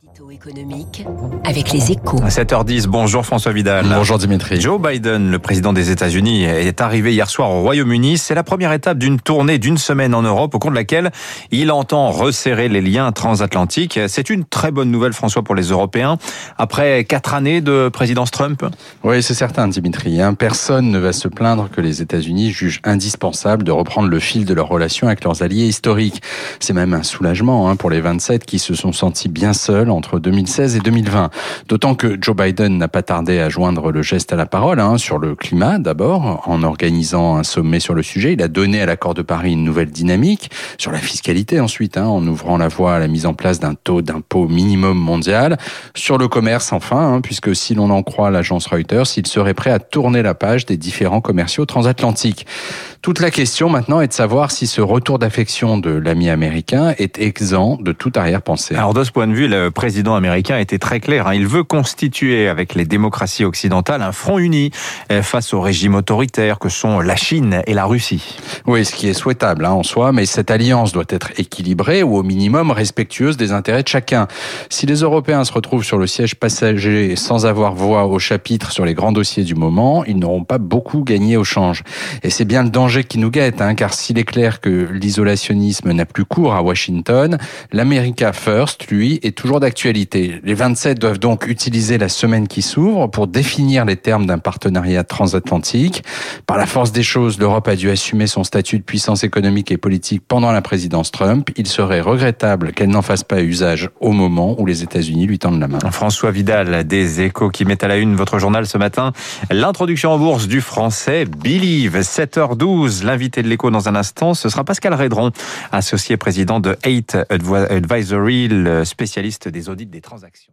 Édito économique avec les échos. À 7h10, bonjour François Vidal. Bonjour Dimitri. Joe Biden, le président des États-Unis, est arrivé hier soir au Royaume-Uni. C'est la première étape d'une tournée d'une semaine en Europe au cours de laquelle il entend resserrer les liens transatlantiques. C'est une très bonne nouvelle, François, pour les Européens. Après quatre années de présidence Trump. Oui, c'est certain, Dimitri. Hein. Personne ne va se plaindre que les États-Unis jugent indispensable de reprendre le fil de leurs relations avec leurs alliés historiques. C'est même un soulagement hein, pour les 27 qui se sont sentis bien seuls entre 2016 et 2020. D'autant que Joe Biden n'a pas tardé à joindre le geste à la parole hein, sur le climat d'abord, en organisant un sommet sur le sujet. Il a donné à l'accord de Paris une nouvelle dynamique sur la fiscalité ensuite, hein, en ouvrant la voie à la mise en place d'un taux d'impôt minimum mondial. Sur le commerce enfin, hein, puisque si l'on en croit l'agence Reuters, il serait prêt à tourner la page des différents commerciaux transatlantiques. Toute la question maintenant est de savoir si ce retour d'affection de l'ami américain est exempt de toute arrière-pensée. Alors de ce point de vue, président américain était très clair. Hein. Il veut constituer avec les démocraties occidentales un front uni euh, face aux régimes autoritaires que sont la Chine et la Russie. Oui, ce qui est souhaitable hein, en soi, mais cette alliance doit être équilibrée ou au minimum respectueuse des intérêts de chacun. Si les Européens se retrouvent sur le siège passager sans avoir voix au chapitre sur les grands dossiers du moment, ils n'auront pas beaucoup gagné au change. Et c'est bien le danger qui nous guette, hein, car s'il est clair que l'isolationnisme n'a plus cours à Washington, l'America First, lui, est toujours d'actualité. Les 27 doivent donc utiliser la semaine qui s'ouvre pour définir les termes d'un partenariat transatlantique. Par la force des choses, l'Europe a dû assumer son statut de puissance économique et politique pendant la présidence Trump. Il serait regrettable qu'elle n'en fasse pas usage au moment où les États-Unis lui tendent la main. François Vidal des Échos qui met à la une votre journal ce matin. L'introduction en bourse du français Believe, 7h12 l'invité de l'écho dans un instant, ce sera Pascal Redron, associé président de Eight Advisory, le spécialiste audits des transactions.